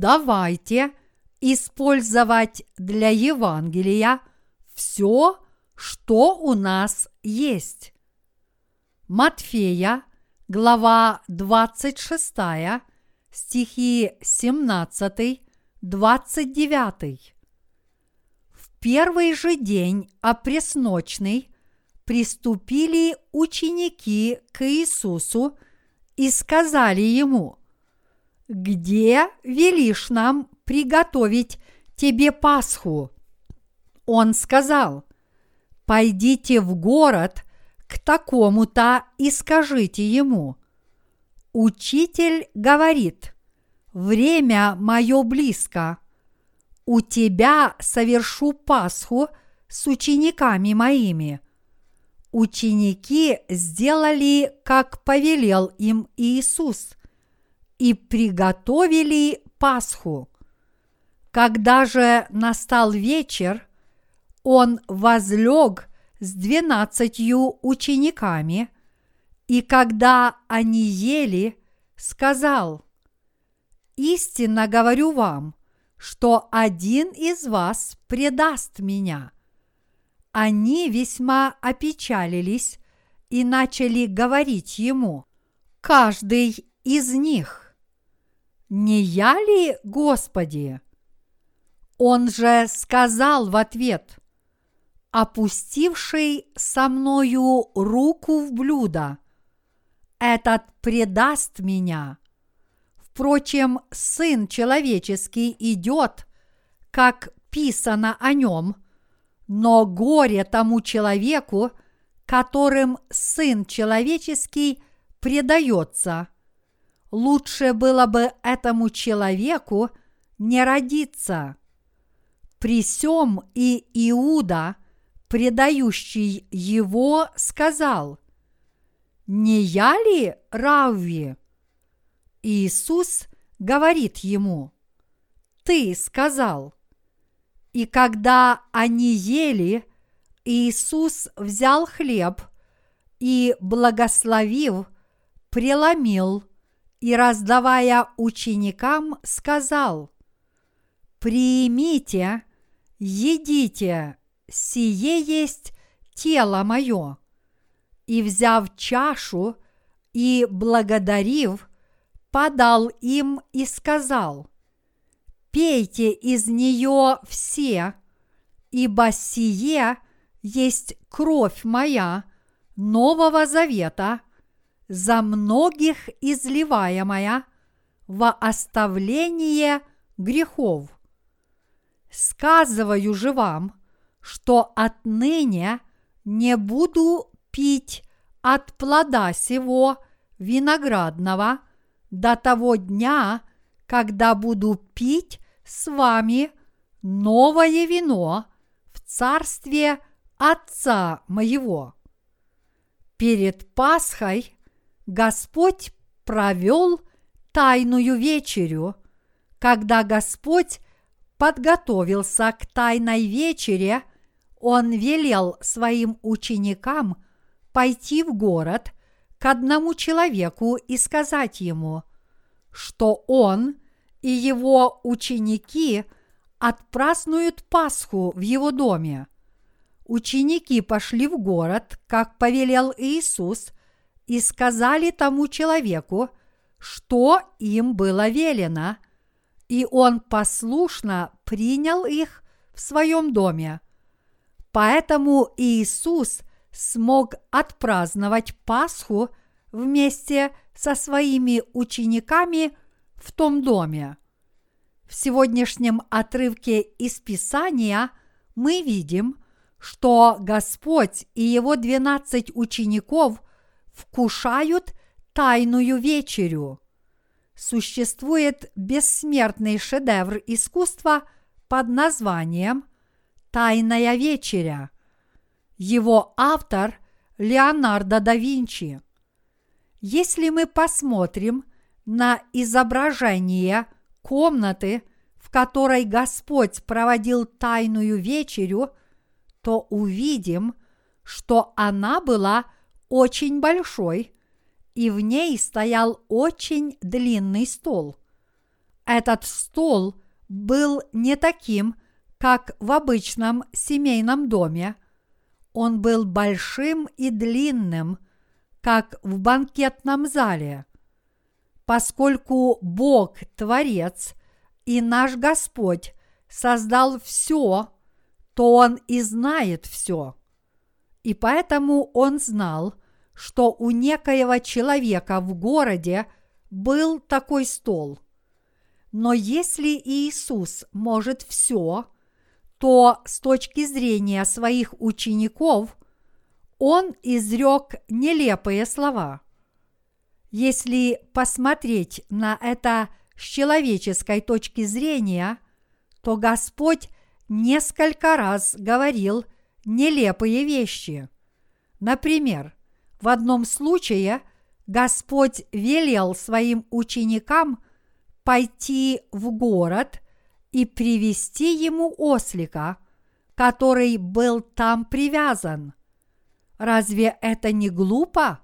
давайте использовать для Евангелия все, что у нас есть. Матфея, глава 26, стихи 17, 29. В первый же день опресночный приступили ученики к Иисусу и сказали ему, «Где велишь нам приготовить тебе Пасху?» Он сказал, «Пойдите в город к такому-то и скажите ему, Учитель говорит, время мое близко, у тебя совершу Пасху с учениками моими – ученики сделали, как повелел им Иисус, и приготовили Пасху. Когда же настал вечер, он возлег с двенадцатью учениками, и когда они ели, сказал, «Истинно говорю вам, что один из вас предаст меня» они весьма опечалились и начали говорить ему, каждый из них, «Не я ли, Господи?» Он же сказал в ответ, опустивший со мною руку в блюдо, этот предаст меня. Впрочем, Сын Человеческий идет, как писано о нем – но горе тому человеку, которым Сын Человеческий предается. Лучше было бы этому человеку не родиться. При сем и Иуда, предающий его, сказал, «Не я ли Равви?» Иисус говорит ему, «Ты сказал». И когда они ели, Иисус взял хлеб и, благословив, преломил и, раздавая ученикам, сказал, «Примите, едите, сие есть тело мое». И, взяв чашу и благодарив, подал им и сказал – пейте из нее все, ибо сие есть кровь моя Нового Завета, за многих изливаемая во оставление грехов. Сказываю же вам, что отныне не буду пить от плода сего виноградного до того дня, когда буду пить с вами новое вино в царстве Отца моего. Перед Пасхой Господь провел тайную вечерю, когда Господь подготовился к тайной вечере, Он велел своим ученикам пойти в город к одному человеку и сказать ему, что он – и его ученики отпразднуют Пасху в его доме. Ученики пошли в город, как повелел Иисус, и сказали тому человеку, что им было велено, и он послушно принял их в своем доме. Поэтому Иисус смог отпраздновать Пасху вместе со своими учениками – в том доме. В сегодняшнем отрывке из Писания мы видим, что Господь и его двенадцать учеников вкушают тайную вечерю. Существует бессмертный шедевр искусства под названием «Тайная вечеря». Его автор Леонардо да Винчи. Если мы посмотрим – на изображение комнаты, в которой Господь проводил тайную вечерю, то увидим, что она была очень большой, и в ней стоял очень длинный стол. Этот стол был не таким, как в обычном семейном доме. Он был большим и длинным, как в банкетном зале. Поскольку Бог – Творец и наш Господь создал все, то Он и знает все. И поэтому Он знал, что у некоего человека в городе был такой стол. Но если Иисус может все, то с точки зрения своих учеников Он изрек нелепые слова. Если посмотреть на это с человеческой точки зрения, то Господь несколько раз говорил нелепые вещи. Например, в одном случае Господь велел своим ученикам пойти в город и привести ему ослика, который был там привязан. Разве это не глупо?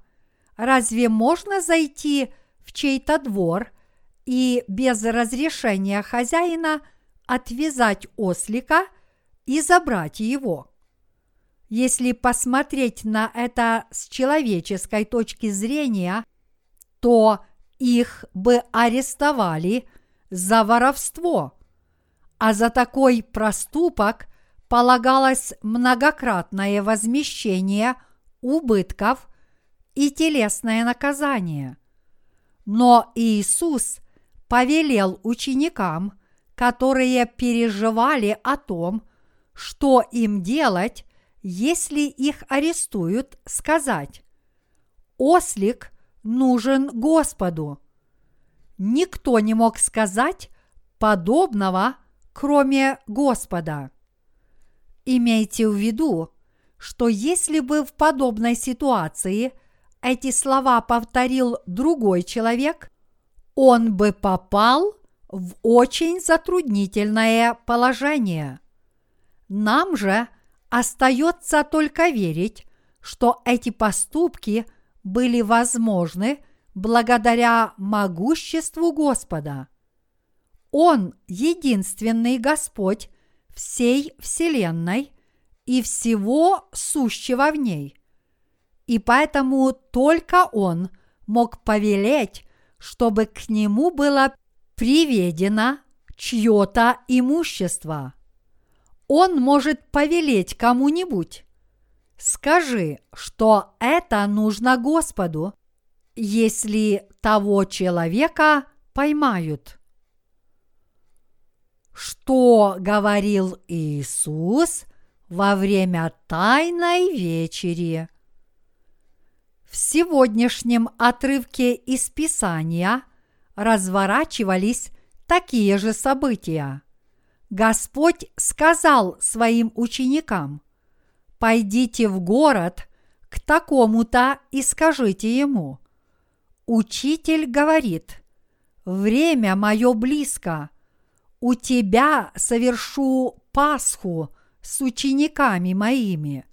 Разве можно зайти в чей-то двор и без разрешения хозяина отвязать ослика и забрать его? Если посмотреть на это с человеческой точки зрения, то их бы арестовали за воровство, а за такой проступок полагалось многократное возмещение убытков и телесное наказание. Но Иисус повелел ученикам, которые переживали о том, что им делать, если их арестуют, сказать «Ослик нужен Господу». Никто не мог сказать подобного, кроме Господа. Имейте в виду, что если бы в подобной ситуации эти слова повторил другой человек, он бы попал в очень затруднительное положение. Нам же – Остается только верить, что эти поступки были возможны благодаря могуществу Господа. Он единственный Господь всей Вселенной и всего сущего в ней. И поэтому только Он мог повелеть, чтобы к нему было приведено чье-то имущество он может повелеть кому-нибудь. Скажи, что это нужно Господу, если того человека поймают. Что говорил Иисус во время тайной вечери? В сегодняшнем отрывке из Писания разворачивались такие же события. Господь сказал своим ученикам, «Пойдите в город к такому-то и скажите ему, Учитель говорит, время мое близко, у тебя совершу Пасху с учениками моими».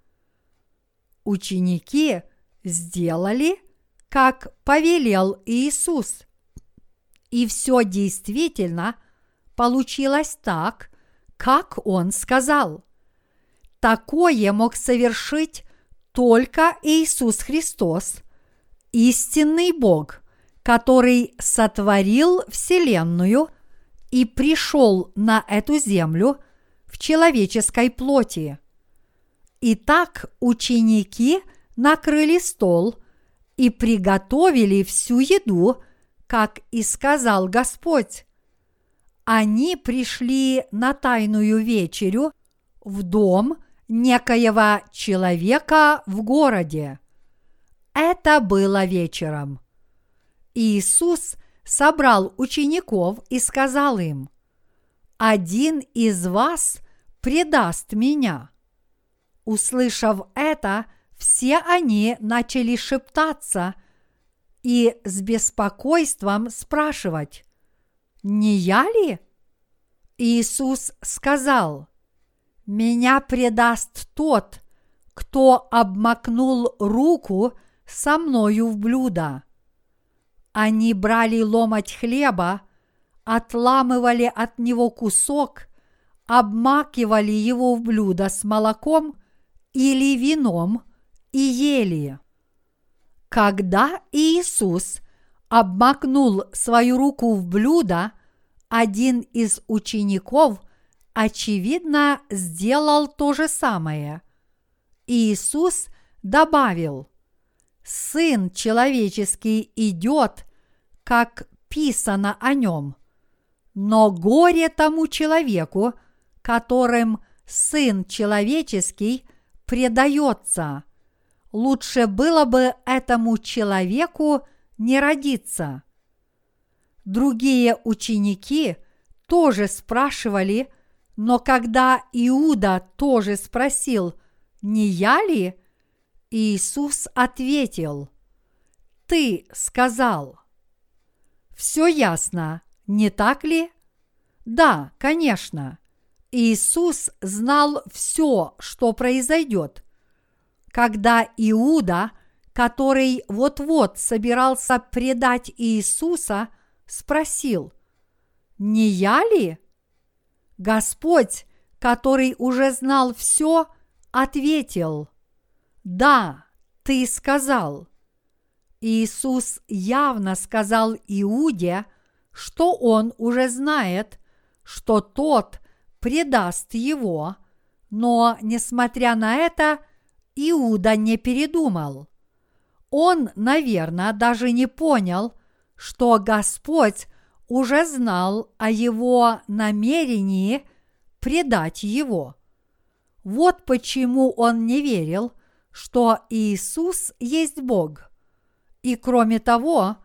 Ученики сделали, как повелел Иисус. И все действительно получилось так, как он сказал. Такое мог совершить только Иисус Христос, истинный Бог, который сотворил Вселенную и пришел на эту землю в человеческой плоти. Итак, ученики накрыли стол и приготовили всю еду, как и сказал Господь они пришли на тайную вечерю в дом некоего человека в городе. Это было вечером. Иисус собрал учеников и сказал им, «Один из вас предаст меня». Услышав это, все они начали шептаться и с беспокойством спрашивать, не я ли? Иисус сказал, «Меня предаст тот, кто обмакнул руку со мною в блюдо». Они брали ломать хлеба, отламывали от него кусок, обмакивали его в блюдо с молоком или вином и ели. Когда Иисус обмакнул свою руку в блюдо, один из учеников, очевидно, сделал то же самое. Иисус добавил, «Сын человеческий идет, как писано о нем, но горе тому человеку, которым Сын человеческий предается. Лучше было бы этому человеку не родиться. Другие ученики тоже спрашивали, но когда Иуда тоже спросил, не я ли, Иисус ответил, ты сказал. Все ясно, не так ли? Да, конечно. Иисус знал все, что произойдет. Когда Иуда, который вот-вот собирался предать Иисуса, спросил, «Не я ли?» Господь, который уже знал все, ответил, «Да, ты сказал». Иисус явно сказал Иуде, что он уже знает, что тот предаст его, но, несмотря на это, Иуда не передумал. Он, наверное, даже не понял, что Господь уже знал о его намерении предать его. Вот почему он не верил, что Иисус есть Бог. И кроме того,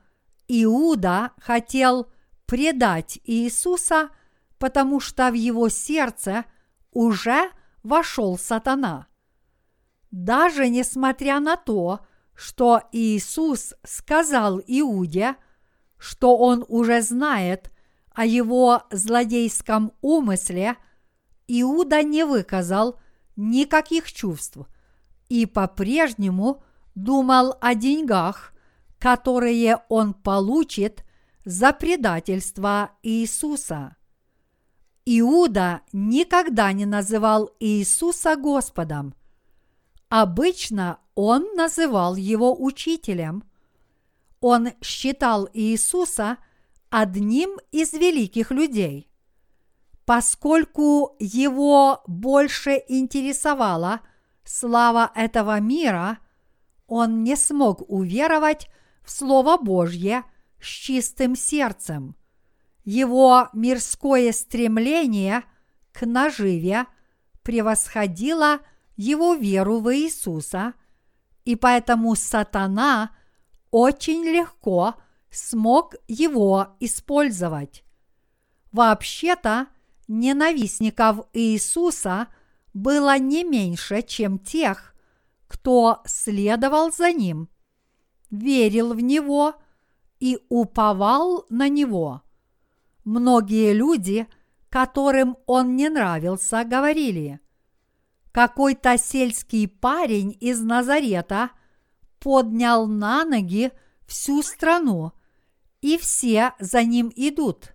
Иуда хотел предать Иисуса, потому что в его сердце уже вошел сатана. Даже несмотря на то, что Иисус сказал Иуде, что он уже знает о его злодейском умысле, Иуда не выказал никаких чувств и по-прежнему думал о деньгах, которые он получит за предательство Иисуса. Иуда никогда не называл Иисуса Господом. Обычно он называл его учителем. Он считал Иисуса одним из великих людей. Поскольку его больше интересовала слава этого мира, он не смог уверовать в Слово Божье с чистым сердцем. Его мирское стремление к наживе превосходило его веру в Иисуса, и поэтому сатана очень легко смог его использовать. Вообще-то, ненавистников Иисуса было не меньше, чем тех, кто следовал за ним, верил в него и уповал на него. Многие люди, которым он не нравился, говорили, какой-то сельский парень из Назарета поднял на ноги всю страну, и все за ним идут.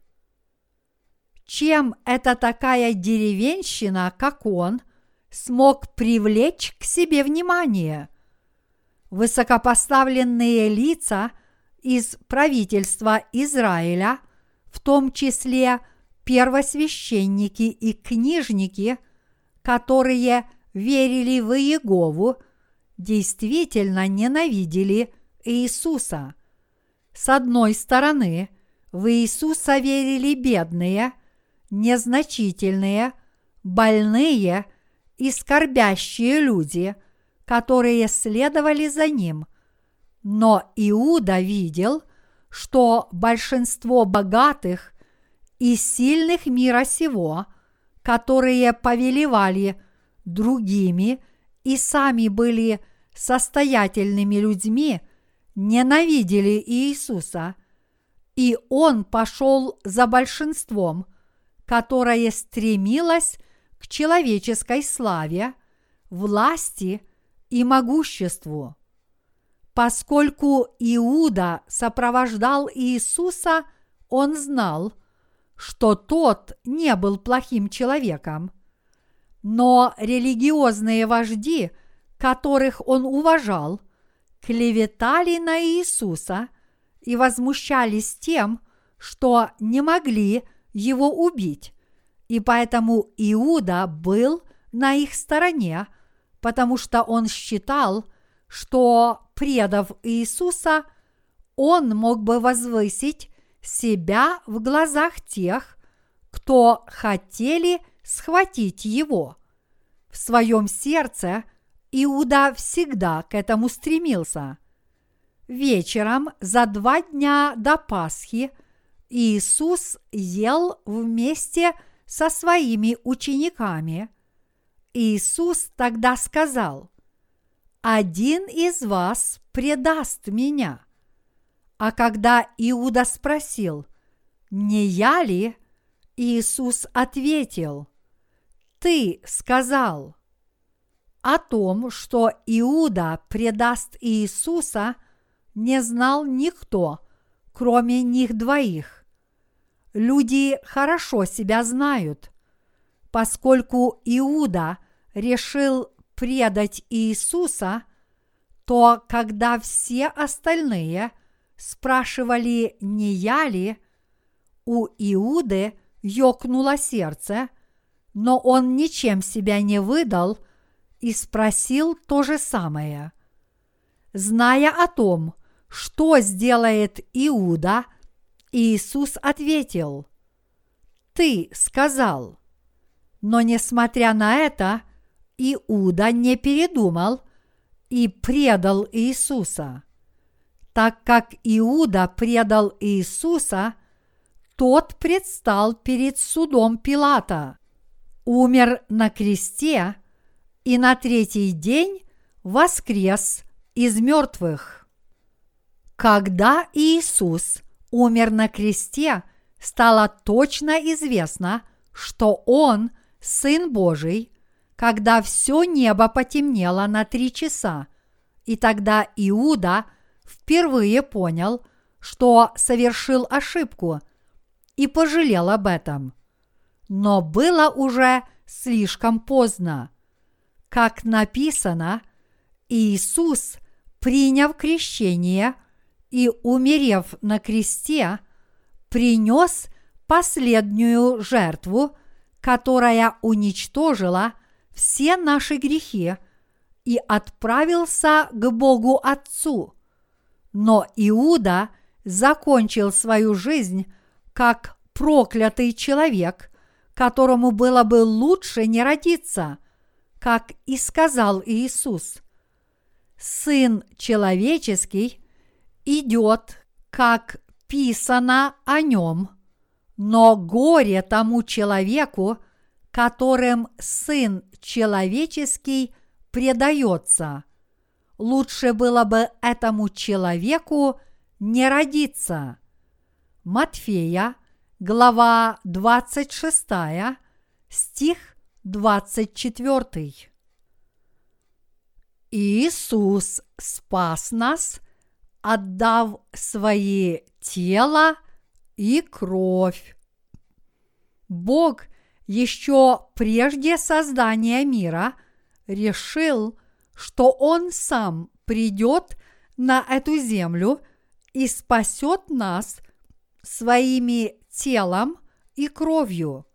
Чем эта такая деревенщина, как он, смог привлечь к себе внимание? Высокопоставленные лица из правительства Израиля – в том числе первосвященники и книжники, которые верили в Иегову, действительно ненавидели Иисуса. С одной стороны, в Иисуса верили бедные, незначительные, больные и скорбящие люди, которые следовали за ним. Но Иуда видел, что большинство богатых и сильных мира сего, которые повелевали другими и сами были состоятельными людьми, ненавидели Иисуса, и Он пошел за большинством, которое стремилось к человеческой славе, власти и могуществу. Поскольку Иуда сопровождал Иисуса, он знал, что тот не был плохим человеком. Но религиозные вожди, которых он уважал, клеветали на Иисуса и возмущались тем, что не могли его убить, и поэтому Иуда был на их стороне, потому что он считал, что, предав Иисуса, он мог бы возвысить себя в глазах тех, кто хотели схватить его. В своем сердце Иуда всегда к этому стремился. Вечером за два дня до Пасхи Иисус ел вместе со своими учениками. Иисус тогда сказал, «Один из вас предаст меня». А когда Иуда спросил, «Не я ли?» Иисус ответил, «Ты сказал». О том, что Иуда предаст Иисуса, не знал никто, кроме них двоих. Люди хорошо себя знают. Поскольку Иуда решил предать Иисуса, то когда все остальные спрашивали, не я ли, у Иуды ёкнуло сердце, но он ничем себя не выдал и спросил то же самое. Зная о том, что сделает Иуда, Иисус ответил, «Ты сказал». Но несмотря на это, Иуда не передумал и предал Иисуса. Так как Иуда предал Иисуса, тот предстал перед судом Пилата, умер на кресте и на третий день воскрес из мертвых. Когда Иисус умер на кресте, стало точно известно, что Он – Сын Божий, когда все небо потемнело на три часа, и тогда Иуда впервые понял, что совершил ошибку и пожалел об этом. Но было уже слишком поздно. Как написано, Иисус, приняв крещение и умерев на кресте, принес последнюю жертву, которая уничтожила все наши грехи и отправился к Богу Отцу. Но Иуда закончил свою жизнь как проклятый человек, которому было бы лучше не родиться, как и сказал Иисус. Сын человеческий идет, как писано о нем, но горе тому человеку, которым Сын человеческий предается. Лучше было бы этому человеку не родиться. Матфея, глава 26, стих 24. Иисус спас нас, отдав свои тело и кровь. Бог еще прежде создания мира решил, что Он сам придет на эту землю и спасет нас своими телом и кровью,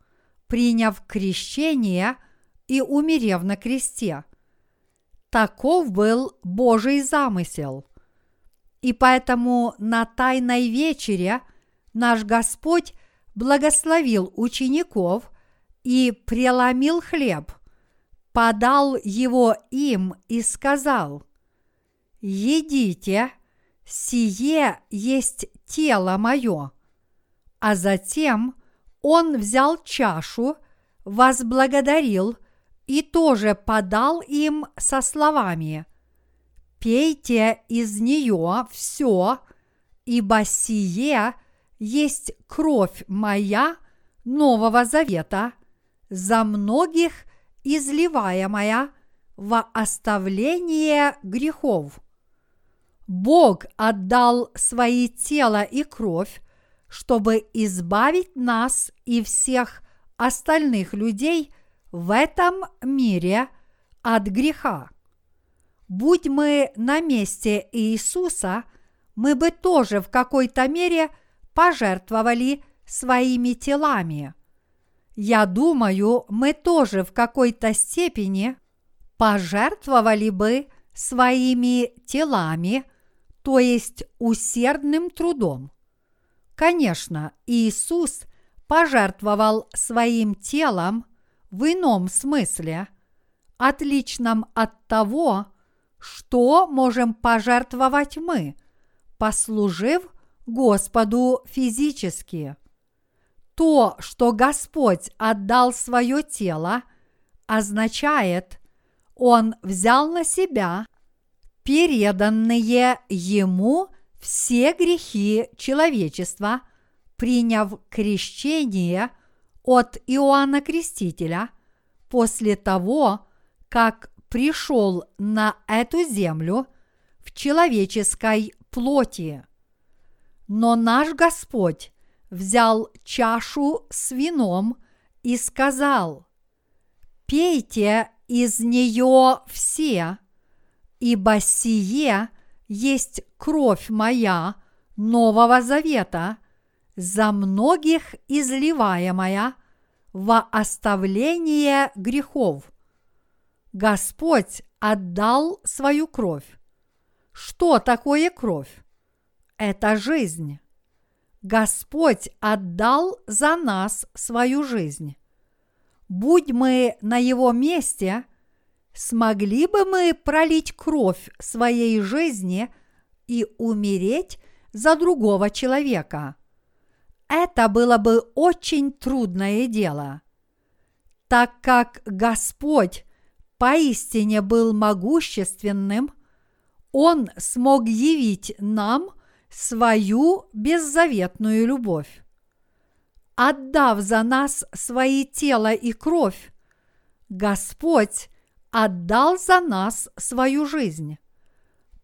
приняв крещение и умерев на кресте. Таков был Божий замысел. И поэтому на Тайной вечере наш Господь благословил учеников и преломил хлеб, подал его им и сказал, «Едите, сие есть тело мое». А затем он взял чашу, возблагодарил и тоже подал им со словами «Пейте из нее все, ибо сие есть кровь моя Нового Завета – за многих изливаемая во оставление грехов. Бог отдал свои тело и кровь, чтобы избавить нас и всех остальных людей в этом мире от греха. Будь мы на месте Иисуса, мы бы тоже в какой-то мере пожертвовали своими телами. Я думаю, мы тоже в какой-то степени пожертвовали бы своими телами, то есть усердным трудом. Конечно, Иисус пожертвовал своим телом в ином смысле, отличном от того, что можем пожертвовать мы, послужив Господу физически. То, что Господь отдал свое тело, означает, Он взял на себя переданные Ему все грехи человечества, приняв крещение от Иоанна Крестителя после того, как пришел на эту землю в человеческой плоти. Но наш Господь взял чашу с вином и сказал, «Пейте из нее все, ибо сие есть кровь моя Нового Завета, за многих изливаемая во оставление грехов. Господь отдал свою кровь. Что такое кровь? Это жизнь. Господь отдал за нас свою жизнь. Будь мы на Его месте, смогли бы мы пролить кровь своей жизни и умереть за другого человека? Это было бы очень трудное дело. Так как Господь поистине был могущественным, Он смог явить нам свою беззаветную любовь. Отдав за нас свои тело и кровь, Господь отдал за нас свою жизнь.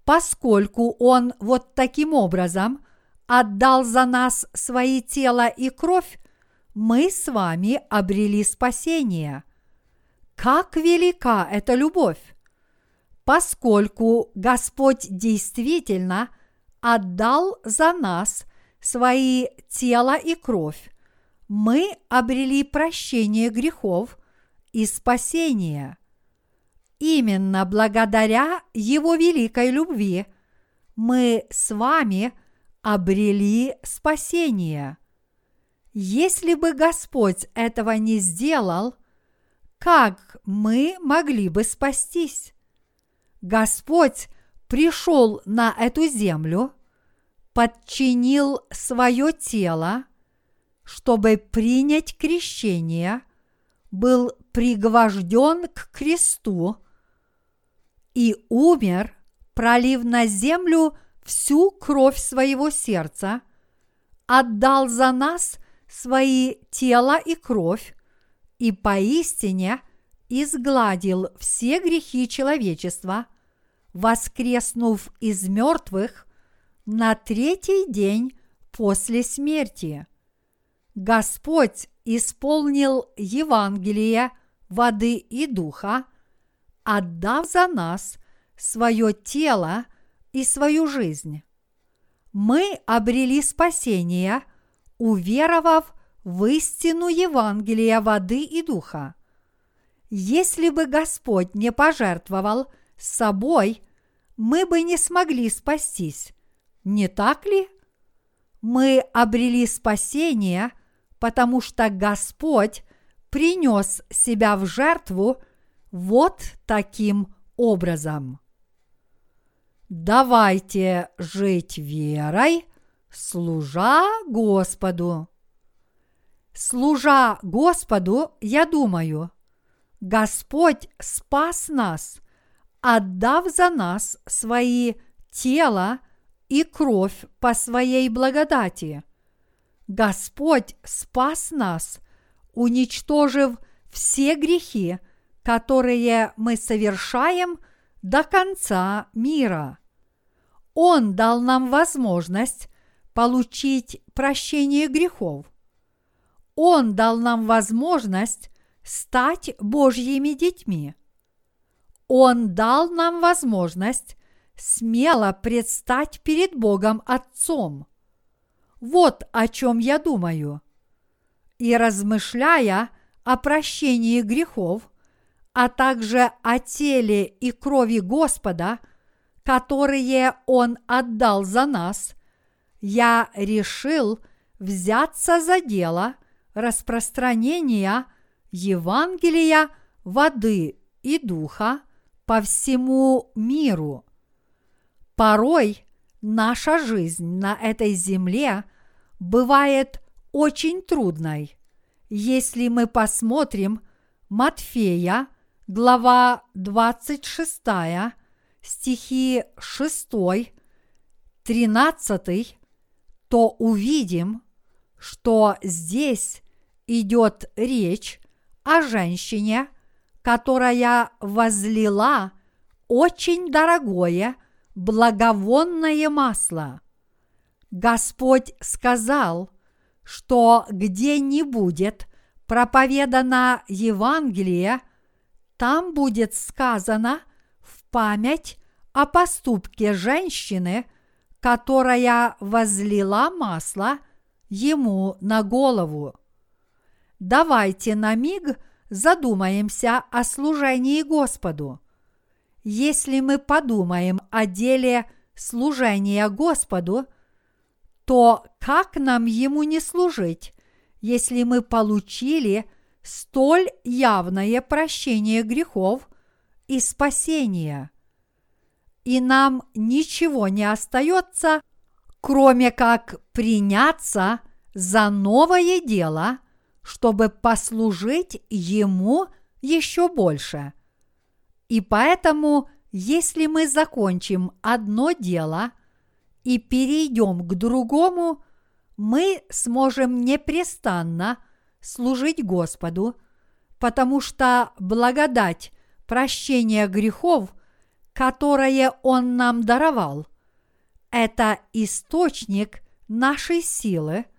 Поскольку Он вот таким образом отдал за нас свои тело и кровь, мы с вами обрели спасение – как велика эта любовь! Поскольку Господь действительно отдал за нас свои тело и кровь, мы обрели прощение грехов и спасение. Именно благодаря Его великой любви мы с вами обрели спасение. Если бы Господь этого не сделал, как мы могли бы спастись? Господь пришел на эту землю, подчинил свое тело, чтобы принять крещение, был пригвожден к кресту и умер, пролив на землю всю кровь своего сердца, отдал за нас свои тело и кровь, и поистине изгладил все грехи человечества, воскреснув из мертвых на третий день после смерти. Господь исполнил Евангелие воды и духа, отдав за нас свое тело и свою жизнь. Мы обрели спасение, уверовав в истину Евангелия воды и духа. Если бы Господь не пожертвовал собой, мы бы не смогли спастись, не так ли? Мы обрели спасение, потому что Господь принес себя в жертву вот таким образом. Давайте жить верой, служа Господу. Служа Господу, я думаю, Господь спас нас, отдав за нас свои тело и кровь по своей благодати. Господь спас нас, уничтожив все грехи, которые мы совершаем до конца мира. Он дал нам возможность получить прощение грехов. Он дал нам возможность стать Божьими детьми. Он дал нам возможность смело предстать перед Богом Отцом. Вот о чем я думаю. И размышляя о прощении грехов, а также о теле и крови Господа, которые Он отдал за нас, я решил взяться за дело распространения Евангелия воды и духа по всему миру. Порой наша жизнь на этой земле бывает очень трудной, если мы посмотрим Матфея, глава 26, стихи 6, 13, то увидим, что здесь идет речь о женщине, которая возлила очень дорогое благовонное масло. Господь сказал, что где не будет проповедано Евангелие, там будет сказано в память о поступке женщины, которая возлила масло ему на голову. Давайте на миг задумаемся о служении Господу. Если мы подумаем о деле служения Господу, то как нам ему не служить, если мы получили столь явное прощение грехов и спасение? И нам ничего не остается, кроме как приняться за новое дело – чтобы послужить Ему еще больше. И поэтому, если мы закончим одно дело и перейдем к другому, мы сможем непрестанно служить Господу, потому что благодать прощения грехов, которое Он нам даровал, это источник нашей силы –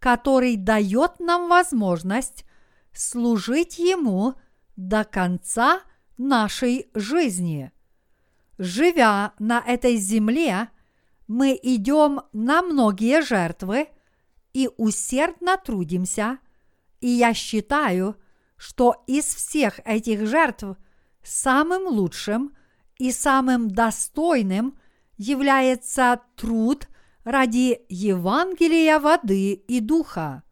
который дает нам возможность служить Ему до конца нашей жизни. Живя на этой земле, мы идем на многие жертвы и усердно трудимся, и я считаю, что из всех этих жертв самым лучшим и самым достойным является труд ради Евангелия воды и духа.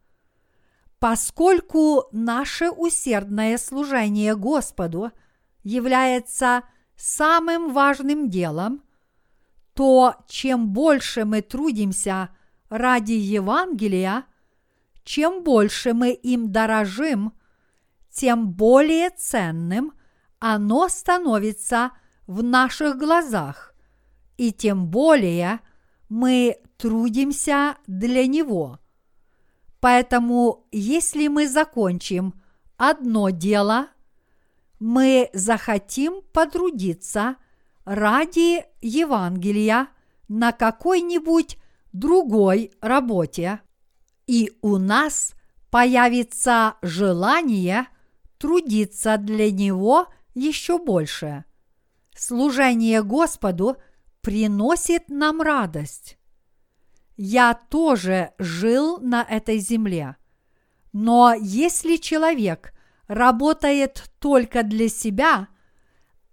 Поскольку наше усердное служение Господу является самым важным делом, то чем больше мы трудимся ради Евангелия, чем больше мы им дорожим, тем более ценным оно становится в наших глазах, и тем более мы трудимся для Него. Поэтому, если мы закончим одно дело, мы захотим потрудиться ради Евангелия на какой-нибудь другой работе, и у нас появится желание трудиться для Него еще больше. Служение Господу – приносит нам радость. Я тоже жил на этой земле. Но если человек работает только для себя,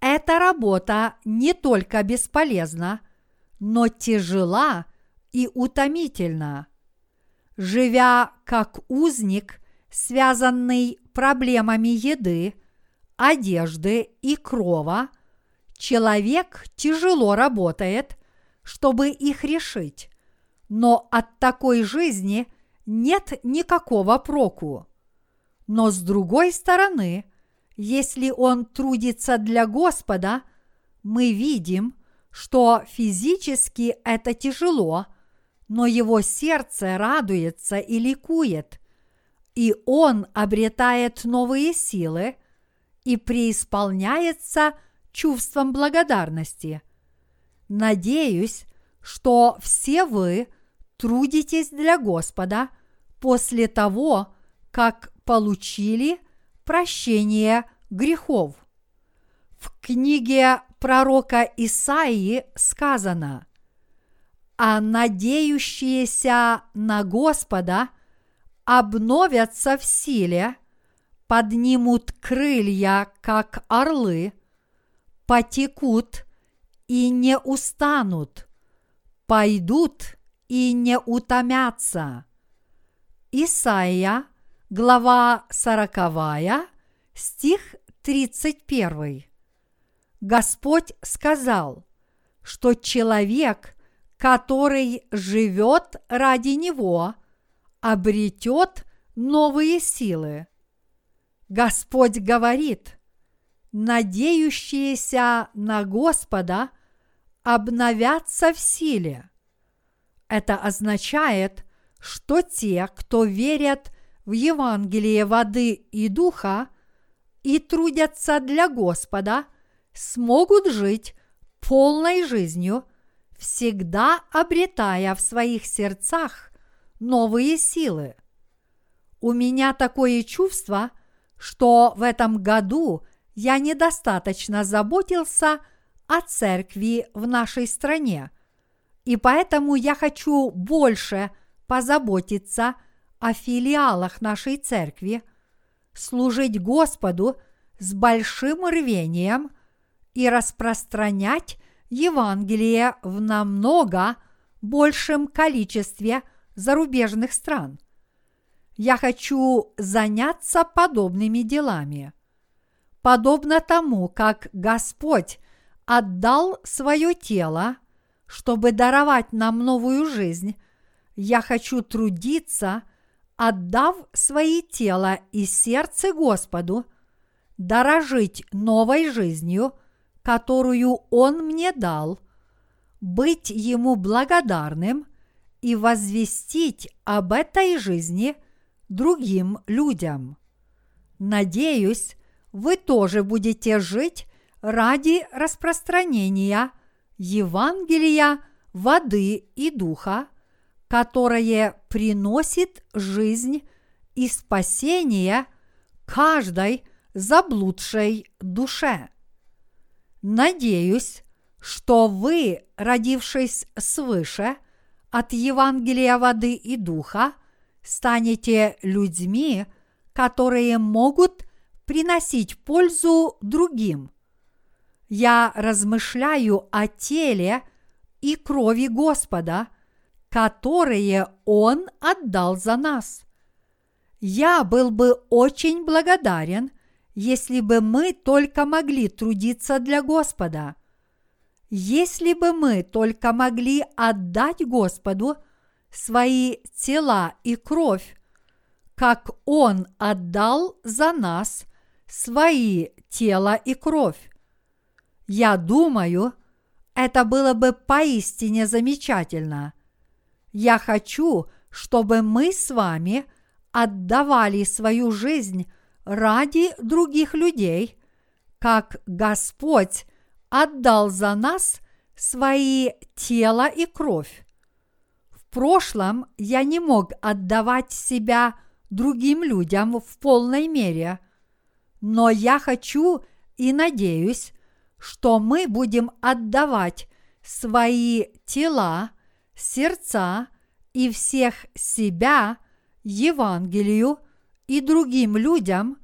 эта работа не только бесполезна, но тяжела и утомительна. Живя как узник, связанный проблемами еды, одежды и крова – Человек тяжело работает, чтобы их решить, но от такой жизни нет никакого проку. Но с другой стороны, если он трудится для Господа, мы видим, что физически это тяжело, но его сердце радуется и ликует, и он обретает новые силы и преисполняется – чувством благодарности. Надеюсь, что все вы трудитесь для Господа после того, как получили прощение грехов. В книге пророка Исаии сказано, «А надеющиеся на Господа обновятся в силе, поднимут крылья, как орлы, потекут и не устанут, пойдут и не утомятся». Исаия, глава сороковая, стих 31. Господь сказал, что человек, который живет ради Него, обретет новые силы. Господь говорит, надеющиеся на Господа обновятся в силе. Это означает, что те, кто верят в Евангелие воды и духа и трудятся для Господа, смогут жить полной жизнью, всегда обретая в своих сердцах новые силы. У меня такое чувство, что в этом году я недостаточно заботился о церкви в нашей стране, и поэтому я хочу больше – позаботиться о филиалах нашей церкви, служить Господу с большим рвением и распространять Евангелие в намного большем количестве зарубежных стран. Я хочу заняться подобными делами. Подобно тому, как Господь отдал свое тело, чтобы даровать нам новую жизнь я хочу трудиться, отдав свои тело и сердце Господу, дорожить новой жизнью, которую Он мне дал, быть Ему благодарным и возвестить об этой жизни другим людям. Надеюсь, вы тоже будете жить ради распространения Евангелия, воды и духа, которое приносит жизнь и спасение каждой заблудшей душе. Надеюсь, что вы, родившись свыше от Евангелия воды и духа, станете людьми, которые могут приносить пользу другим. Я размышляю о теле и крови Господа – которые Он отдал за нас. Я был бы очень благодарен, если бы мы только могли трудиться для Господа. Если бы мы только могли отдать Господу свои тела и кровь, как Он отдал за нас свои тела и кровь. Я думаю, это было бы поистине замечательно. Я хочу, чтобы мы с вами отдавали свою жизнь ради других людей, как Господь отдал за нас свои тело и кровь. В прошлом я не мог отдавать себя другим людям в полной мере, но я хочу и надеюсь, что мы будем отдавать свои тела сердца и всех себя Евангелию и другим людям,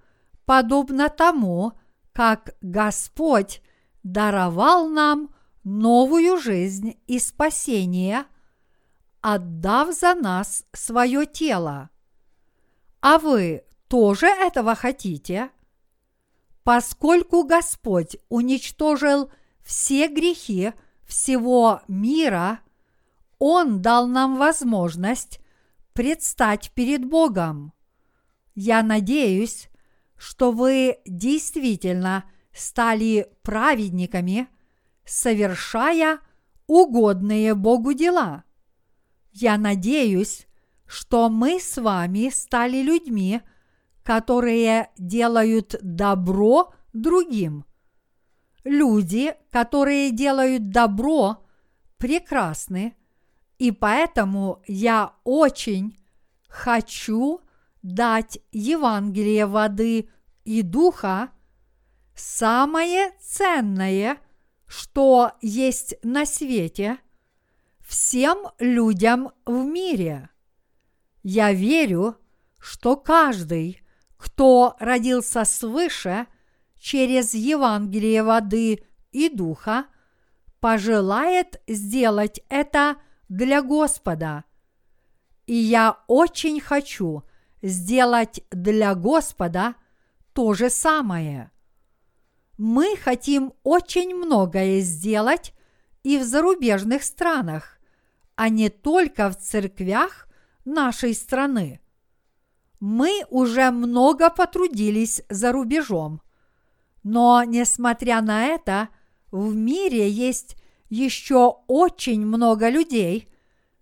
подобно тому, как Господь даровал нам новую жизнь и спасение, отдав за нас свое тело. А вы тоже этого хотите? Поскольку Господь уничтожил все грехи всего мира – он дал нам возможность предстать перед Богом. Я надеюсь, что вы действительно стали праведниками, совершая угодные Богу дела. Я надеюсь, что мы с вами стали людьми, которые делают добро другим. Люди, которые делают добро, прекрасны – И поэтому я очень хочу дать Евангелие воды и духа самое ценное, что есть на свете, всем людям в мире. Я верю, что каждый, кто родился свыше через Евангелие воды и духа, пожелает сделать это для Господа. И я очень хочу сделать для Господа то же самое. Мы хотим очень многое сделать и в зарубежных странах, а не только в церквях нашей страны. Мы уже много потрудились за рубежом, но, несмотря на это, в мире есть еще очень много людей,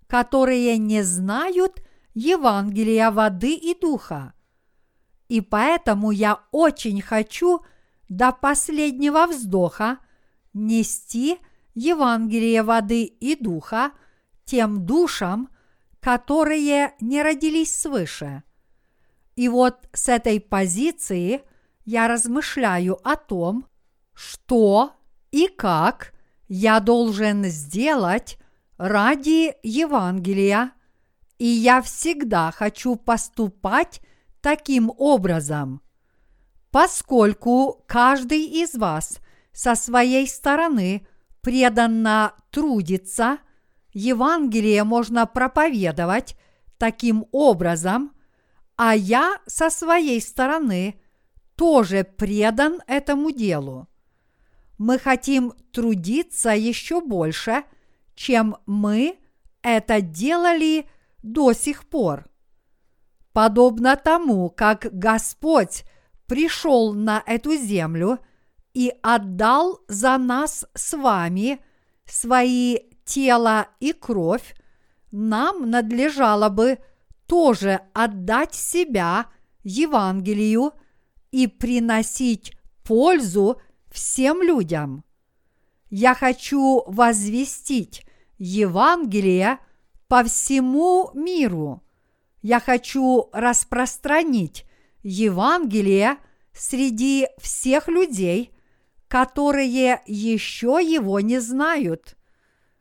которые не знают Евангелия воды и духа. И поэтому я очень хочу до последнего вздоха нести Евангелие воды и духа тем душам, которые не родились свыше. И вот с этой позиции я размышляю о том, что и как я должен сделать ради Евангелия, и я всегда хочу поступать таким образом. Поскольку каждый из вас со своей стороны преданно трудится – Евангелие можно проповедовать таким образом, а я со своей стороны тоже предан этому делу. Мы хотим трудиться еще больше, чем мы это делали до сих пор. Подобно тому, как Господь пришел на эту землю и отдал за нас с вами свои тело и кровь, нам надлежало бы тоже отдать себя Евангелию и приносить пользу всем людям. Я хочу возвестить Евангелие по всему миру. Я хочу распространить Евангелие среди всех людей, которые еще его не знают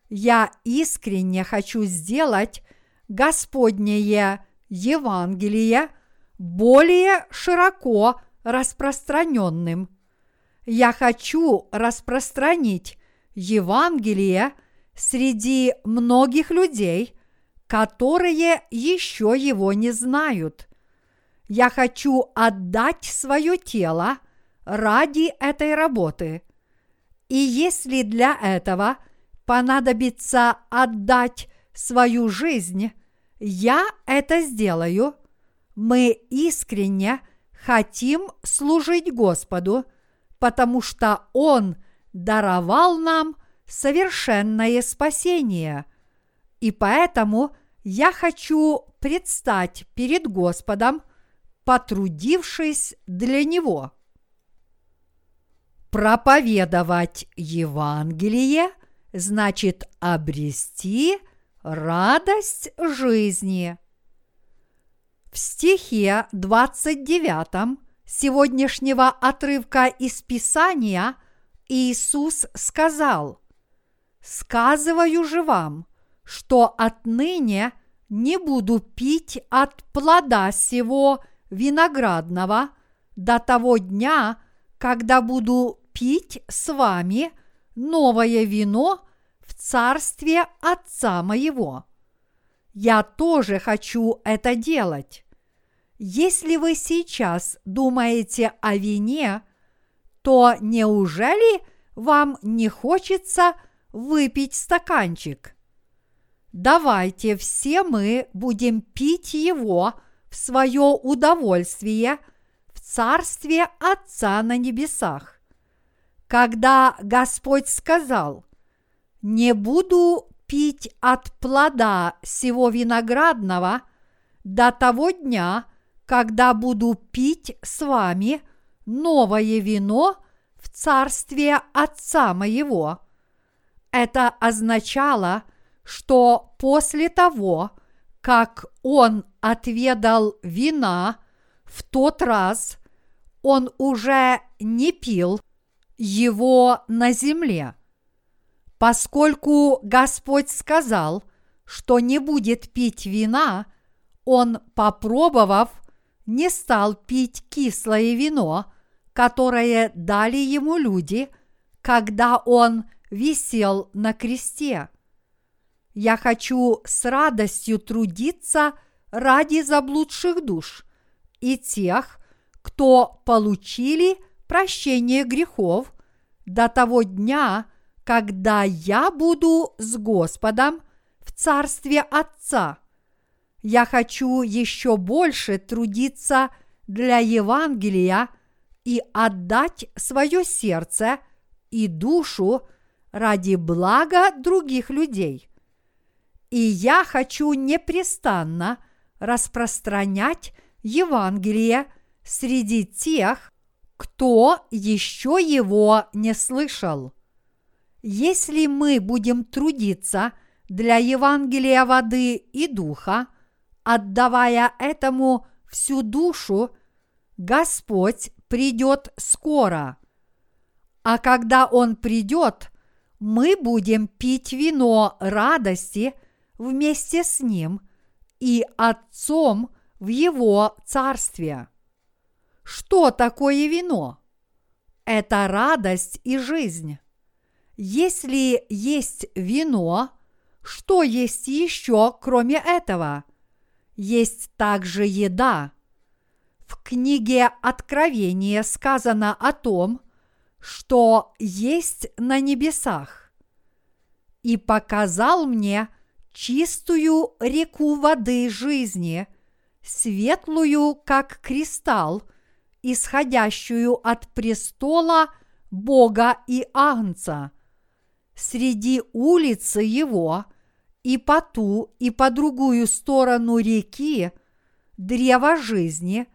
я искренне хочу сделать Господнее Евангелие более широко распространенным. Я хочу распространить Евангелие среди многих людей, которые еще его не знают. Я хочу отдать свое тело ради этой работы. И если для этого – понадобится отдать свою жизнь, я это сделаю. Мы искренне хотим служить Господу, потому что Он даровал нам совершенное спасение. И поэтому я хочу предстать перед Господом, потрудившись для Него. Проповедовать Евангелие – значит обрести радость жизни. В стихе 29 сегодняшнего отрывка из Писания Иисус сказал, «Сказываю же вам, что отныне не буду пить от плода сего виноградного до того дня, когда буду пить с вами – новое вино царстве Отца моего. Я тоже хочу это делать. Если вы сейчас думаете о вине, то неужели вам не хочется выпить стаканчик? Давайте все мы будем пить его в свое удовольствие в Царстве Отца на небесах когда Господь сказал, «Не буду пить от плода сего виноградного до того дня, когда буду пить с вами новое вино в царстве Отца моего». Это означало, что после того, как он отведал вина в тот раз, он уже не пил его на земле, поскольку Господь сказал, что не будет пить вина, он, попробовав, не стал пить кислое вино, которое дали ему люди, когда он висел на кресте. Я хочу с радостью трудиться ради заблудших душ и тех, кто получили прощение грехов до того дня, когда я буду с Господом в Царстве Отца. Я хочу еще больше трудиться для Евангелия и отдать свое сердце и душу ради блага других людей. И я хочу непрестанно распространять Евангелие среди тех, кто еще его не слышал. Если мы будем трудиться для Евангелия воды и духа, отдавая этому всю душу, Господь придет скоро. А когда Он придет, мы будем пить вино радости – вместе с Ним и Отцом в Его Царстве. Что такое вино? Это радость и жизнь. Если есть вино, что есть еще, кроме этого? Есть также еда. В книге Откровения сказано о том, что есть на небесах. И показал мне – чистую реку воды жизни, светлую, как кристалл, исходящую от престола Бога и Агнца. Среди улицы его и по ту, и по другую сторону реки древо жизни,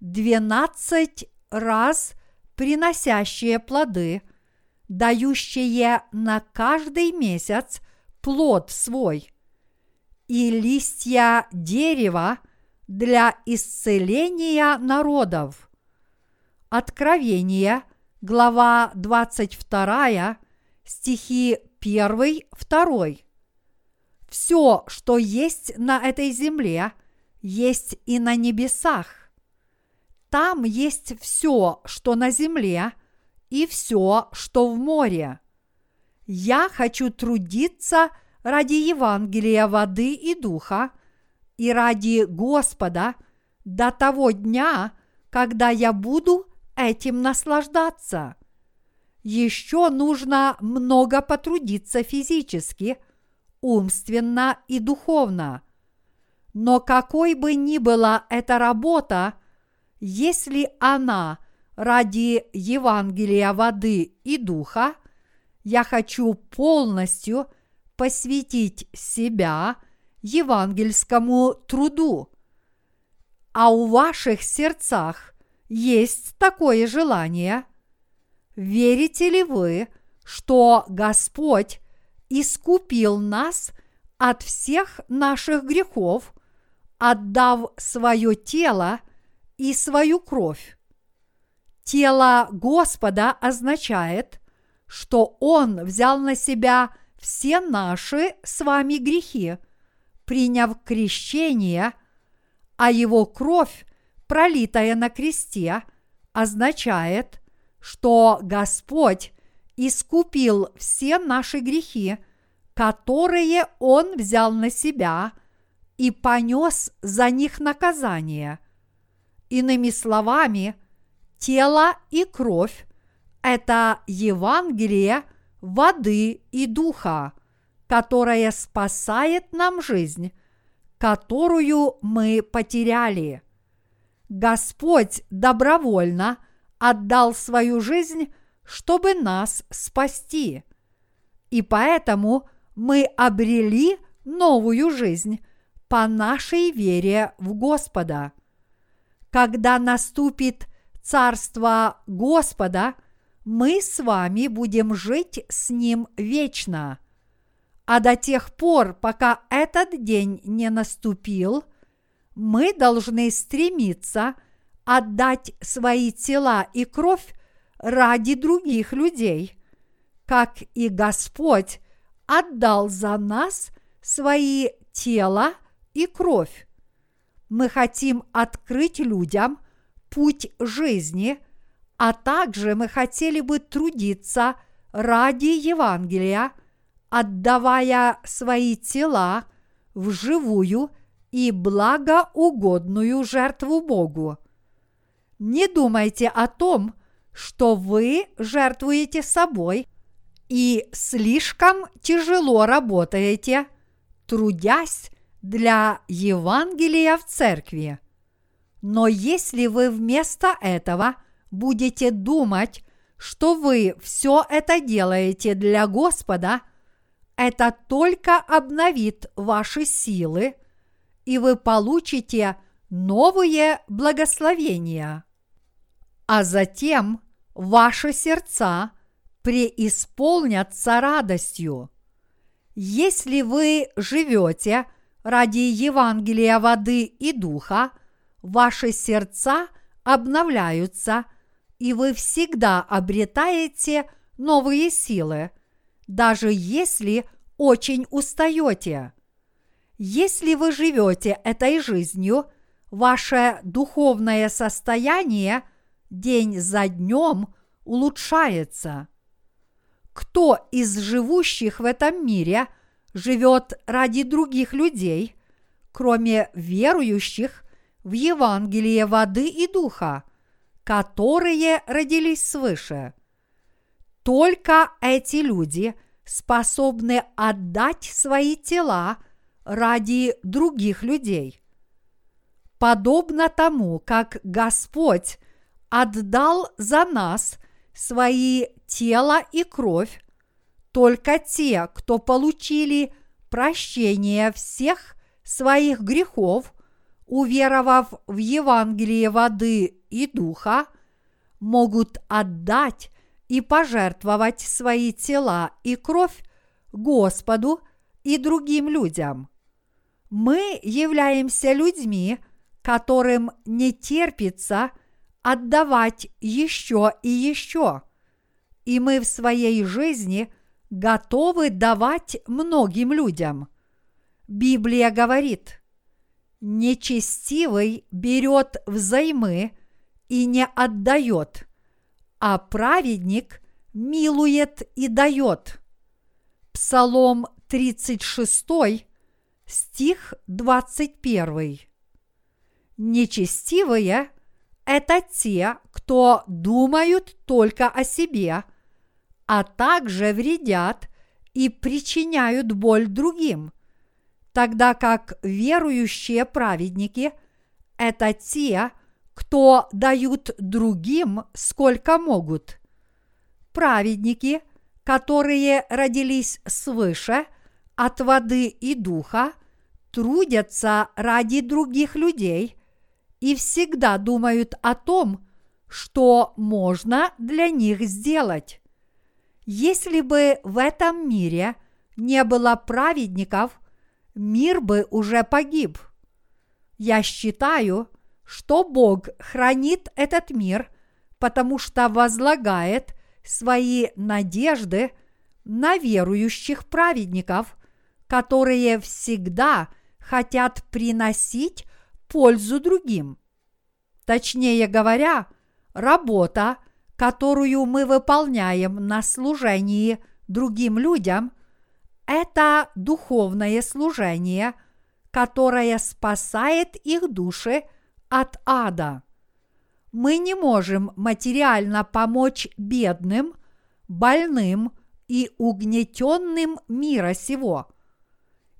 двенадцать раз приносящие плоды, дающие на каждый месяц плод свой – и листья дерева для исцеления народов. Откровение, глава 22, стихи 1, 2. Все, что есть на этой земле, есть и на небесах. Там есть все, что на земле, и все, что в море. Я хочу трудиться – ради Евангелия воды и духа и ради Господа до того дня, когда я буду этим наслаждаться. Еще нужно много потрудиться физически, умственно и духовно. Но какой бы ни была эта работа, если она ради Евангелия воды и духа, я хочу полностью – посвятить себя евангельскому труду. А у ваших сердцах есть такое желание? Верите ли вы, что Господь искупил нас от всех наших грехов, отдав свое тело и свою кровь? Тело Господа означает, что Он взял на себя все наши с вами грехи, приняв крещение, а его кровь, пролитая на кресте, означает, что Господь искупил все наши грехи, которые Он взял на себя и понес за них наказание. Иными словами, тело и кровь – это Евангелие – воды и духа, которая спасает нам жизнь, которую мы потеряли. Господь добровольно отдал свою жизнь, чтобы нас спасти. И поэтому мы обрели новую жизнь по нашей вере в Господа. Когда наступит Царство Господа – мы с вами будем жить с Ним вечно. А до тех пор, пока этот день не наступил, мы должны стремиться отдать свои тела и кровь ради других людей, как и Господь отдал за нас свои тела и кровь. Мы хотим открыть людям путь жизни, а также мы хотели бы трудиться ради Евангелия, отдавая свои тела в живую и благоугодную жертву Богу. Не думайте о том, что вы жертвуете собой и слишком тяжело работаете, трудясь для Евангелия в церкви. Но если вы вместо этого будете думать, что вы все это делаете для Господа, это только обновит ваши силы, и вы получите новые благословения. А затем ваши сердца преисполнятся радостью. Если вы живете ради Евангелия воды и духа, ваши сердца обновляются, и вы всегда обретаете новые силы, даже если очень устаете. Если вы живете этой жизнью, ваше духовное состояние день за днем улучшается. Кто из живущих в этом мире живет ради других людей, кроме верующих в Евангелие воды и духа, которые родились свыше? Только эти люди способны отдать свои тела ради других людей. Подобно тому, как Господь отдал за нас свои тело и кровь, только те, кто получили прощение всех своих грехов, уверовав в Евангелие воды и духа, могут отдать и пожертвовать свои тела и кровь Господу и другим людям. Мы являемся людьми, которым не терпится отдавать еще и еще. И мы в своей жизни готовы давать многим людям. Библия говорит, нечестивый берет взаймы и не отдает, а праведник милует и дает. Псалом 36, стих 21. Нечестивые – это те, кто думают только о себе, а также вредят и причиняют боль другим, тогда как верующие праведники – это те, кто дают другим сколько могут. Праведники, которые родились свыше от воды и духа, трудятся ради других людей и всегда думают о том, что можно для них сделать. Если бы в этом мире не было праведников, мир бы уже погиб. Я считаю, что Бог хранит этот мир, потому что возлагает свои надежды на верующих праведников, которые всегда хотят приносить пользу другим. Точнее говоря, работа, которую мы выполняем на служении другим людям, это духовное служение, которое спасает их души от ада. Мы не можем материально помочь бедным, больным и угнетенным мира сего.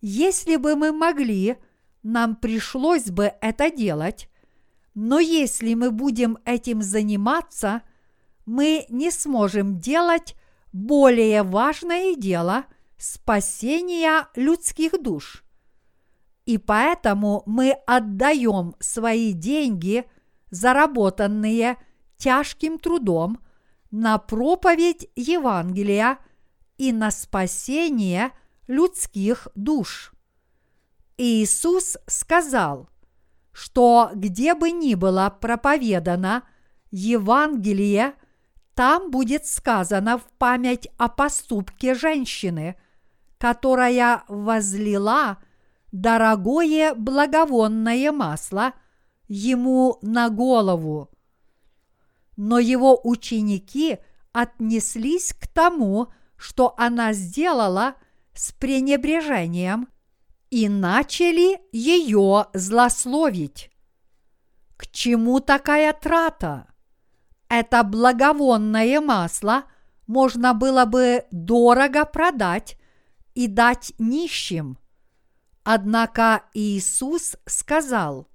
Если бы мы могли, нам пришлось бы это делать, но если мы будем этим заниматься, мы не сможем делать более важное дело спасения людских душ. И поэтому мы отдаем свои деньги, заработанные тяжким трудом, на проповедь Евангелия и на спасение людских душ. Иисус сказал, что где бы ни было проповедано Евангелие, там будет сказано в память о поступке женщины, которая возлила дорогое благовонное масло ему на голову. Но его ученики отнеслись к тому, что она сделала с пренебрежением и начали ее злословить. К чему такая трата? Это благовонное масло можно было бы дорого продать и дать нищим. Однако Иисус сказал,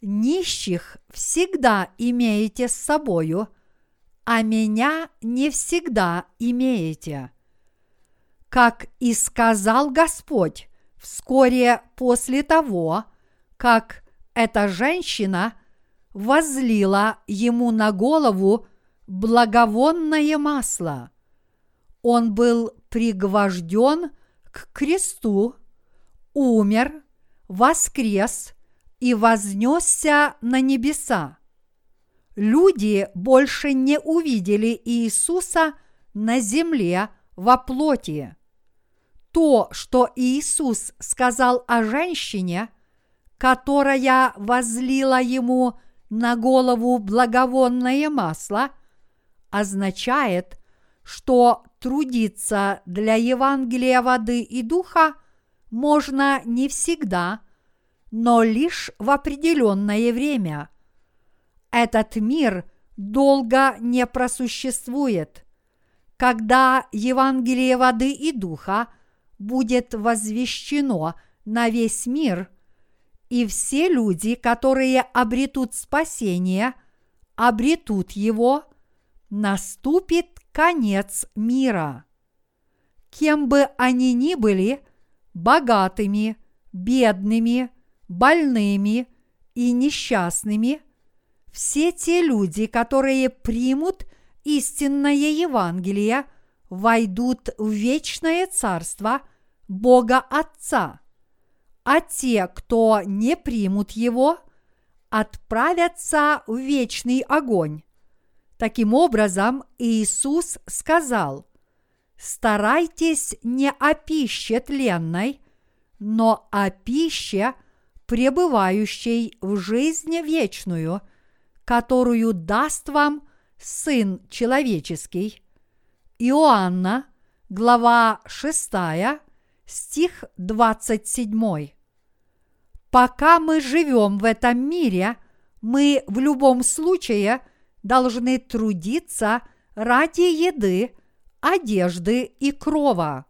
«Нищих всегда имеете с собою, а меня не всегда имеете». Как и сказал Господь вскоре после того, как эта женщина возлила ему на голову благовонное масло. Он был пригвожден к кресту, умер, воскрес и вознесся на небеса. Люди больше не увидели Иисуса на земле во плоти. То, что Иисус сказал о женщине, которая возлила ему на голову благовонное масло, означает, что трудиться для Евангелия воды и духа можно не всегда, но лишь в определенное время. Этот мир долго не просуществует. Когда Евангелие воды и духа будет возвещено на весь мир, и все люди, которые обретут спасение, обретут его, наступит конец мира. Кем бы они ни были, богатыми, бедными, больными и несчастными, все те люди, которые примут истинное Евангелие, войдут в вечное царство Бога Отца, а те, кто не примут его, отправятся в вечный огонь. Таким образом, Иисус сказал, старайтесь не о пище тленной, но о пище, пребывающей в жизнь вечную, которую даст вам Сын Человеческий. Иоанна, глава 6, стих 27. Пока мы живем в этом мире, мы в любом случае – должны трудиться ради еды, одежды и крова.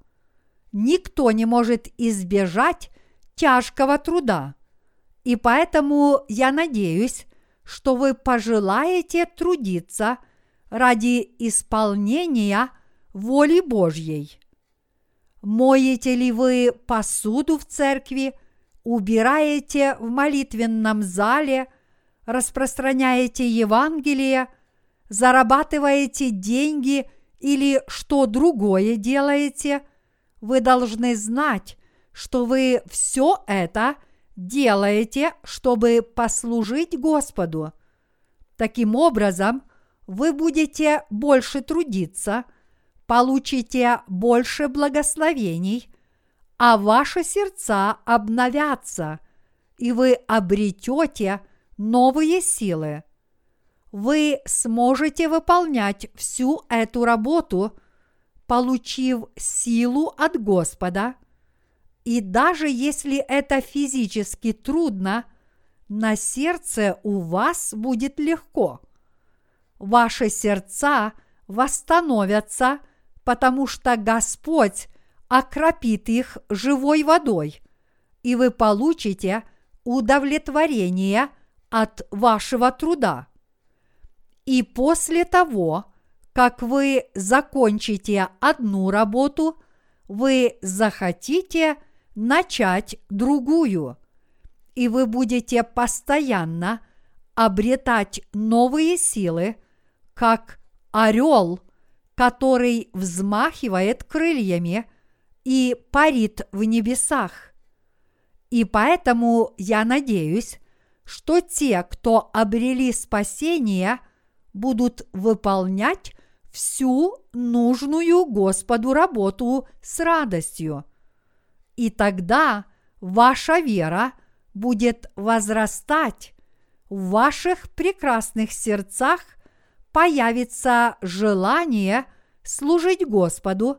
Никто не может избежать тяжкого труда. И поэтому я надеюсь, что вы пожелаете трудиться ради исполнения воли Божьей. Моете ли вы посуду в церкви, убираете в молитвенном зале – распространяете Евангелие, зарабатываете деньги или что другое делаете, вы должны знать, что вы все это делаете, чтобы послужить Господу. Таким образом, вы будете больше трудиться, получите больше благословений, а ваши сердца обновятся, и вы обретете – новые силы. Вы сможете выполнять всю эту работу, получив силу от Господа. И даже если это физически трудно, на сердце у вас будет легко. Ваши сердца восстановятся, потому что Господь окропит их живой водой, и вы получите удовлетворение – от вашего труда. И после того, как вы закончите одну работу, вы захотите начать другую, и вы будете постоянно обретать новые силы, как орел, который взмахивает крыльями и парит в небесах. И поэтому я надеюсь, что те, кто обрели спасение, будут выполнять всю нужную Господу работу с радостью. И тогда ваша вера будет возрастать, в ваших прекрасных сердцах появится желание служить Господу,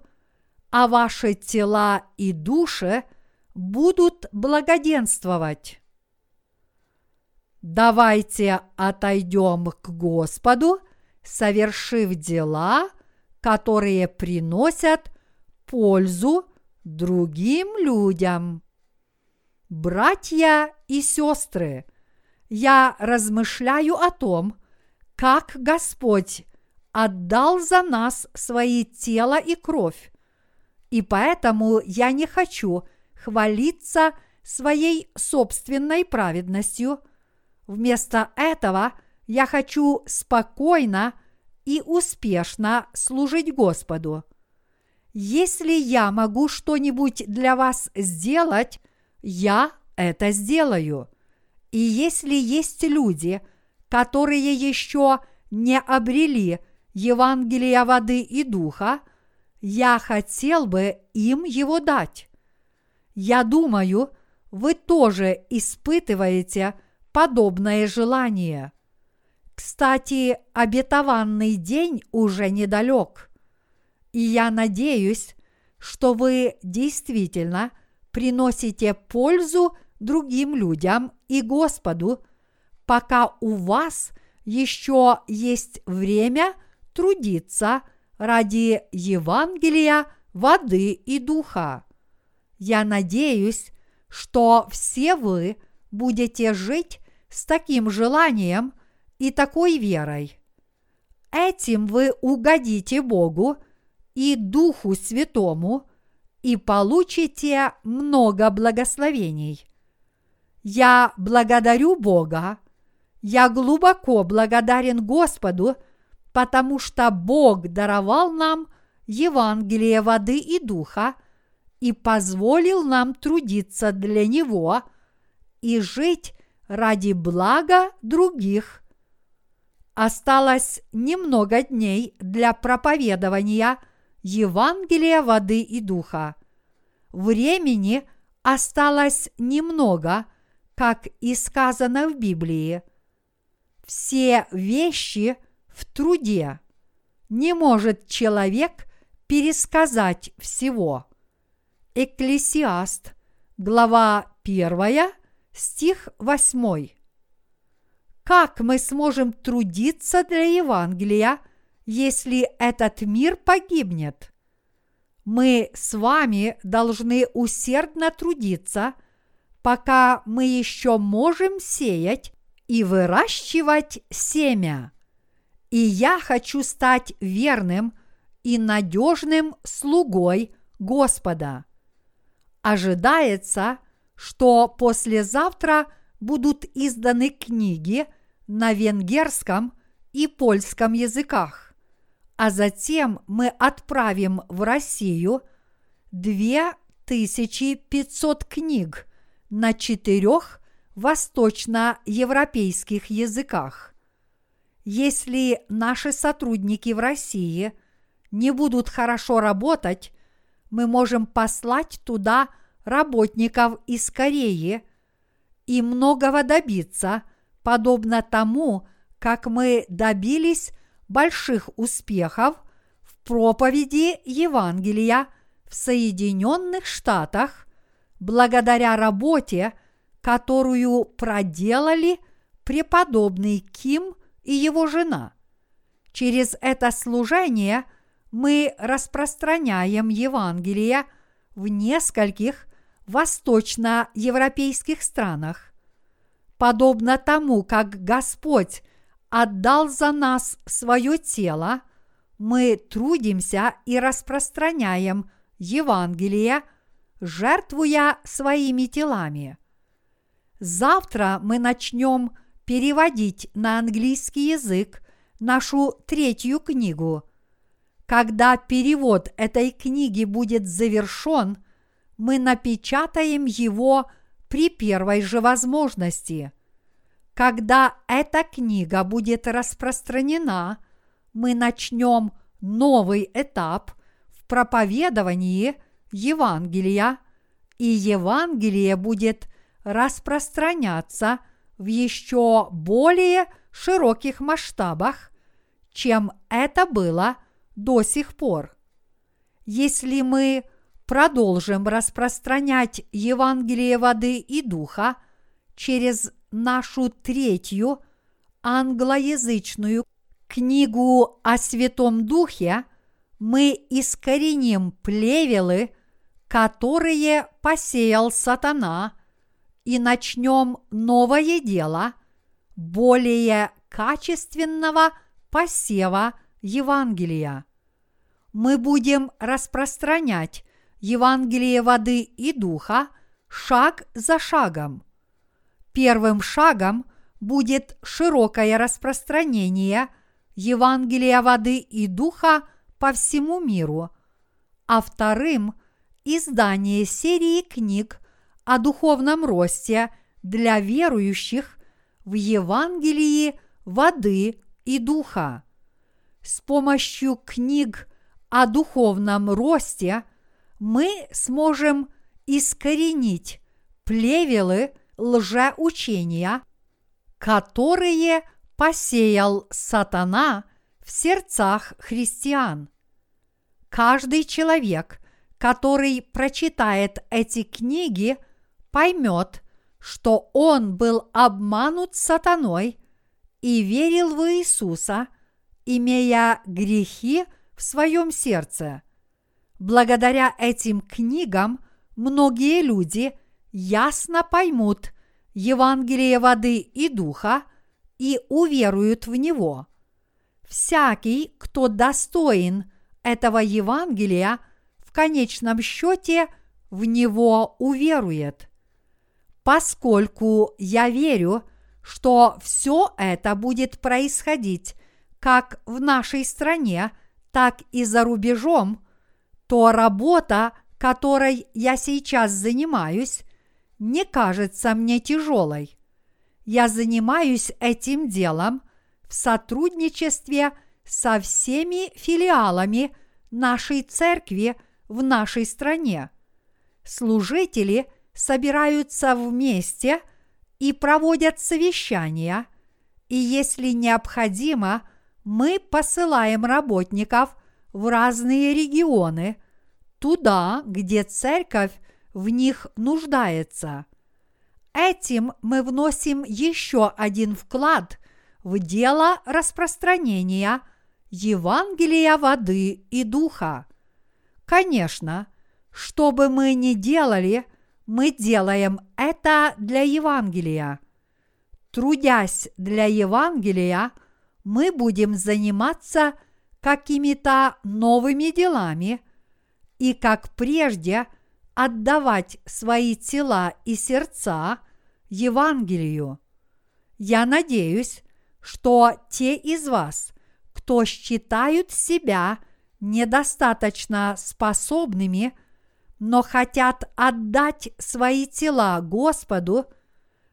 а ваши тела и души будут благоденствовать. Давайте отойдем к Господу, совершив дела, которые приносят пользу другим людям. Братья и сестры, я размышляю о том, как Господь отдал за нас свои тело и кровь, и поэтому я не хочу хвалиться своей собственной праведностью. Вместо этого я хочу спокойно и успешно служить Господу. Если я могу что-нибудь для вас сделать, я это сделаю. И если есть люди, которые еще не обрели Евангелия воды и духа, я хотел бы им его дать. Я думаю, вы тоже испытываете подобное желание. Кстати, обетованный день уже недалек. И я надеюсь, что вы действительно приносите пользу другим людям и Господу, пока у вас еще есть время трудиться ради Евангелия, воды и духа. Я надеюсь, что все вы будете жить с таким желанием и такой верой. Этим вы угодите Богу и Духу Святому и получите много благословений. Я благодарю Бога, я глубоко благодарен Господу, потому что Бог даровал нам Евангелие воды и духа и позволил нам трудиться для Него и жить ради блага других. Осталось немного дней для проповедования Евангелия воды и духа. Времени осталось немного, как и сказано в Библии. Все вещи в труде. Не может человек пересказать всего. Экклесиаст, глава 1, стих 8. Как мы сможем трудиться для Евангелия, если этот мир погибнет? Мы с вами должны усердно трудиться, пока мы еще можем сеять и выращивать семя. И я хочу стать верным и надежным слугой Господа. Ожидается, что послезавтра будут изданы книги – на венгерском и польском языках, а затем мы отправим в Россию 2500 книг на четырех восточноевропейских языках. Если наши сотрудники в России не будут хорошо работать, мы можем послать туда работников из Кореи и многого добиться – подобно тому, как мы добились больших успехов в проповеди Евангелия в Соединенных Штатах благодаря работе, которую проделали преподобный Ким и его жена. Через это служение мы распространяем Евангелие в нескольких восточноевропейских странах подобно тому, как Господь отдал за нас свое тело, мы трудимся и распространяем Евангелие, жертвуя своими телами. Завтра мы начнем переводить на английский язык нашу третью книгу. Когда перевод этой книги будет завершен, мы напечатаем его при первой же возможности. Когда эта книга будет распространена, мы начнем новый этап в проповедовании Евангелия, и Евангелие будет распространяться в еще более широких масштабах, чем это было до сих пор. Если мы продолжим распространять Евангелие воды и духа через нашу третью англоязычную книгу о Святом Духе, мы искореним плевелы, которые посеял сатана, и начнем новое дело более качественного посева Евангелия. Мы будем распространять Евангелие воды и духа шаг за шагом. Первым шагом будет широкое распространение Евангелия воды и духа по всему миру, а вторым – издание серии книг о духовном росте для верующих в Евангелии воды и духа. С помощью книг о духовном росте мы сможем искоренить плевелы лжеучения, которые посеял сатана в сердцах христиан. Каждый человек, который прочитает эти книги, поймет, что он был обманут сатаной и верил в Иисуса, имея грехи в своем сердце. Благодаря этим книгам многие люди ясно поймут Евангелие воды и духа – и уверуют в него. Всякий, кто достоин этого Евангелия, в конечном счете в него уверует. Поскольку я верю, что все это будет происходить как в нашей стране, так и за рубежом, то работа, которой я сейчас занимаюсь, не кажется мне тяжелой я занимаюсь этим делом в сотрудничестве со всеми филиалами нашей церкви в нашей стране. Служители собираются вместе и проводят совещания, и если необходимо, мы посылаем работников в разные регионы, туда, где церковь в них нуждается – Этим мы вносим еще один вклад в дело распространения Евангелия воды и духа. Конечно, что бы мы ни делали, мы делаем это для Евангелия. Трудясь для Евангелия, мы будем заниматься какими-то новыми делами и, как прежде, отдавать свои тела и сердца Евангелию. Я надеюсь, что те из вас, кто считают себя недостаточно способными, но хотят отдать свои тела Господу,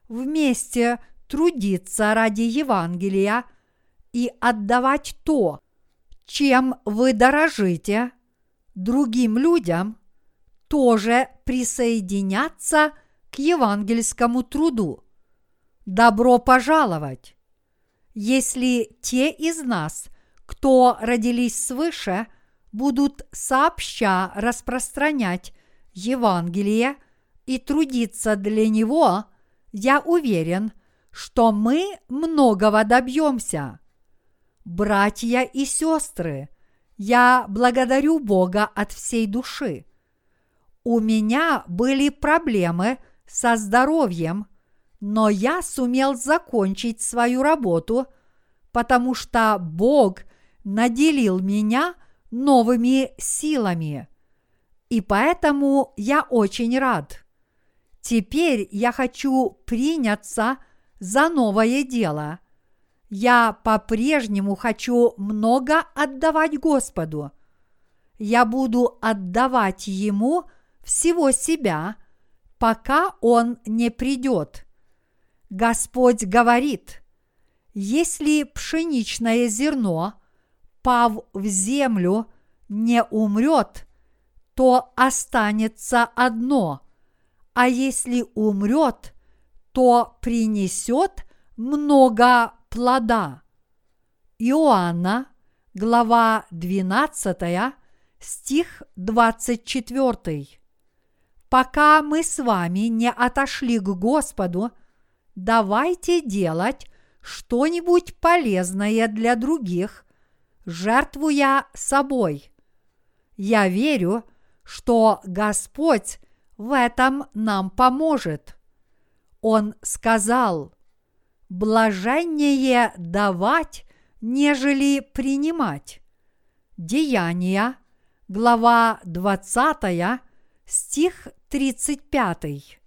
вместе трудиться ради Евангелия и отдавать то, чем вы дорожите, другим людям, тоже присоединяться к евангельскому труду. Добро пожаловать! Если те из нас, кто родились свыше, будут сообща распространять Евангелие и трудиться для него, я уверен, что мы многого добьемся. Братья и сестры, я благодарю Бога от всей души. У меня были проблемы – со здоровьем, но я сумел закончить свою работу, потому что Бог наделил меня новыми силами. И поэтому я очень рад. Теперь я хочу приняться за новое дело. Я по-прежнему хочу много отдавать Господу – я буду отдавать ему всего себя, пока он не придет. Господь говорит, если пшеничное зерно, пав в землю, не умрет, то останется одно, а если умрет, то принесет много плода. Иоанна, глава 12, стих 24. Пока мы с вами не отошли к Господу, давайте делать что-нибудь полезное для других, жертвуя собой. Я верю, что Господь в этом нам поможет. Он сказал, блаженнее давать, нежели принимать. Деяния, глава 20, стих 35.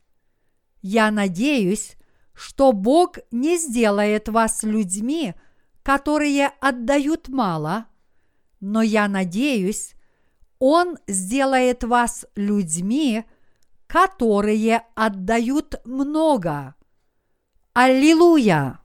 Я надеюсь, что Бог не сделает вас людьми, которые отдают мало, но я надеюсь, Он сделает вас людьми, которые отдают много. Аллилуйя!